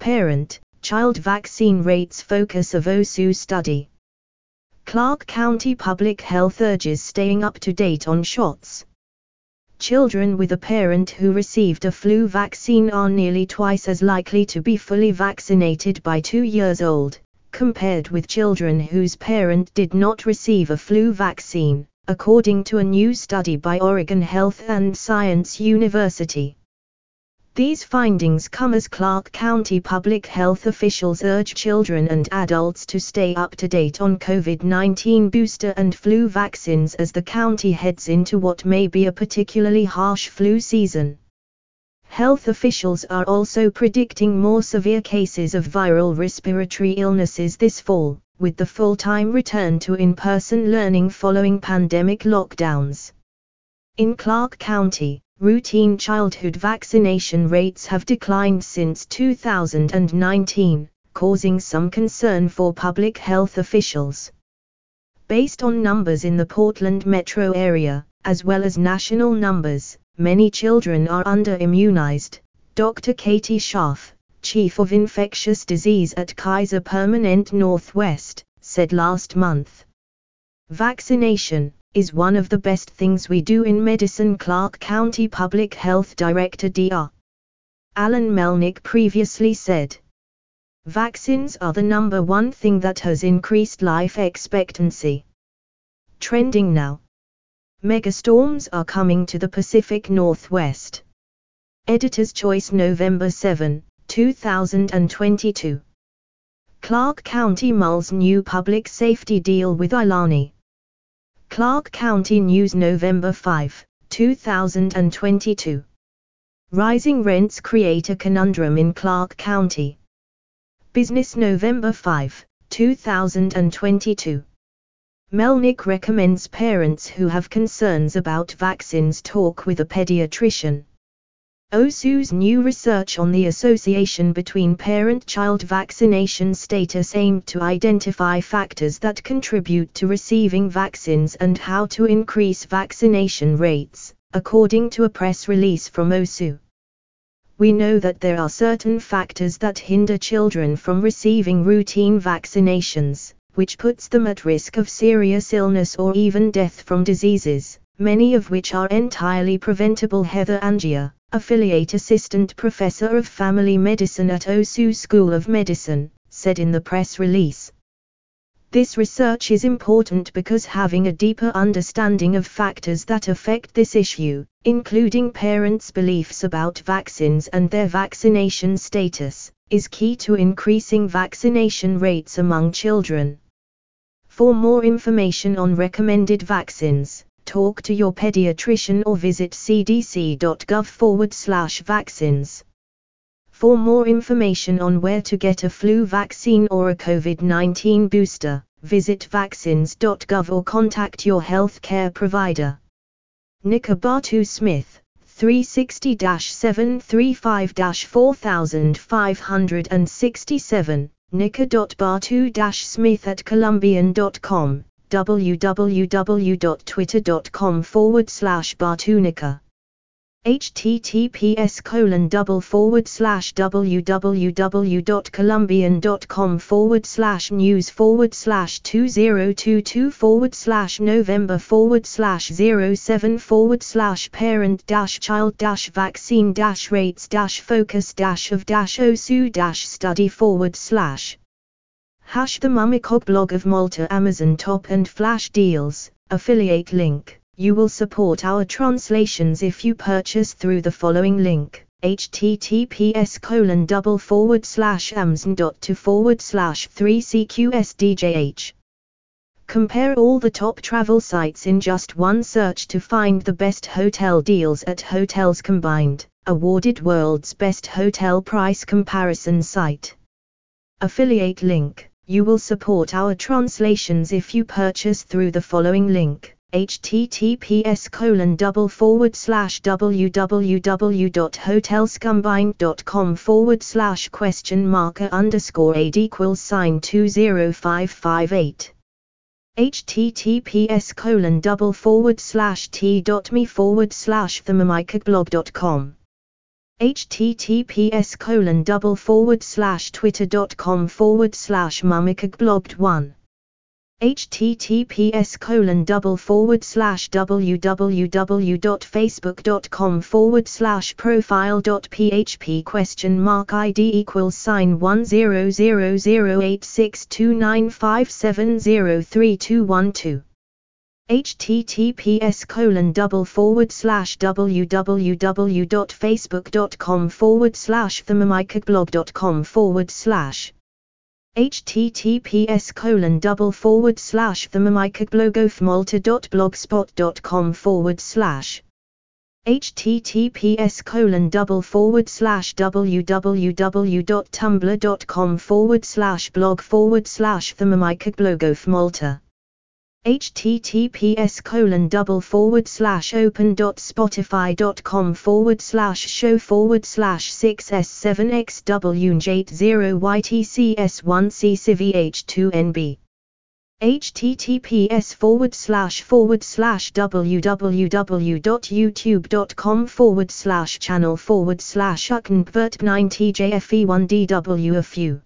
Parent, child vaccine rates focus of OSU study. Clark County Public Health urges staying up to date on shots. Children with a parent who received a flu vaccine are nearly twice as likely to be fully vaccinated by two years old, compared with children whose parent did not receive a flu vaccine, according to a new study by Oregon Health and Science University. These findings come as Clark County public health officials urge children and adults to stay up to date on COVID 19 booster and flu vaccines as the county heads into what may be a particularly harsh flu season. Health officials are also predicting more severe cases of viral respiratory illnesses this fall, with the full time return to in person learning following pandemic lockdowns. In Clark County, routine childhood vaccination rates have declined since 2019, causing some concern for public health officials. Based on numbers in the Portland metro area, as well as national numbers, many children are under-immunized, Dr. Katie Sharff, Chief of Infectious Disease at Kaiser Permanente Northwest, said last month. Vaccination, is one of the best things we do in medicine Clark County Public Health Director Dr. Alan Melnick previously said. Vaccines are the number one thing that has increased life expectancy. Trending now. Megastorms are coming to the Pacific Northwest. Editor's Choice November 7, 2022. Clark County mulls new public safety deal with Ilani. Clark County News November 5, 2022. Rising rents create a conundrum in Clark County. Business November 5, 2022. Melnick recommends parents who have concerns about vaccines talk with a pediatrician. OSU's new research on the association between parent-child vaccination status aimed to identify factors that contribute to receiving vaccines and how to increase vaccination rates, according to a press release from OSU. We know that there are certain factors that hinder children from receiving routine vaccinations, which puts them at risk of serious illness or even death from diseases, many of which are entirely preventable Heather Angier, affiliate assistant professor of family medicine at OSU School of Medicine, said in the press release. This research is important because having a deeper understanding of factors that affect this issue, including parents' beliefs about vaccines and their vaccination status, is key to increasing vaccination rates among children. For more information on recommended vaccines, talk to your pediatrician or visit cdc.gov forward slash vaccines. For more information on where to get a flu vaccine or a COVID 19 booster, visit vaccines.gov or contact your healthcare provider. Nika Bartoo-Smith, 360 735 4567, nika.batu smith at columbian.com www.twitter.com forward slash Bartunica. https colon double forward slash www.columbian.com forward slash news forward slash 2022 forward slash November forward slash 07 forward slash parent dash child dash vaccine dash rates dash focus dash of dash osu dash study forward slash Hash the Mumikog blog of Malta Amazon top and flash deals, affiliate link. You will support our translations if you purchase through the following link https colon double forward slash amazon.to forward slash 3cqsdjh. Compare all the top travel sites in just one search to find the best hotel deals at Hotels Combined, awarded world's best hotel price comparison site. Affiliate link you will support our translations if you purchase through the following link https colon double forward slash www.hotelscombined.com forward slash question marker underscore aid equals sign 20558 https colon double forward slash t.me forward slash themamikablog.com https colon double forward slash twitter.com forward slash blogged 1 https colon double forward slash www.facebook.com forward slash profile.php question mark id equals sign 10008629570312 https colon double forward slash www.facebook.com forward slash blog.com forward slash https colon double forward slash themamicagblogofmalta.blogspot.com forward slash https colon double forward slash www.tumblr.com forward slash blog forward slash themamicagblogofmalta https colon double forward slash open dot spotify dot com forward slash show forward slash 6s7x-w80ytcs1ccvh2nb https forward slash forward slash www.youtube.com forward slash channel forward slash uknbvert 9tjfe1dwfu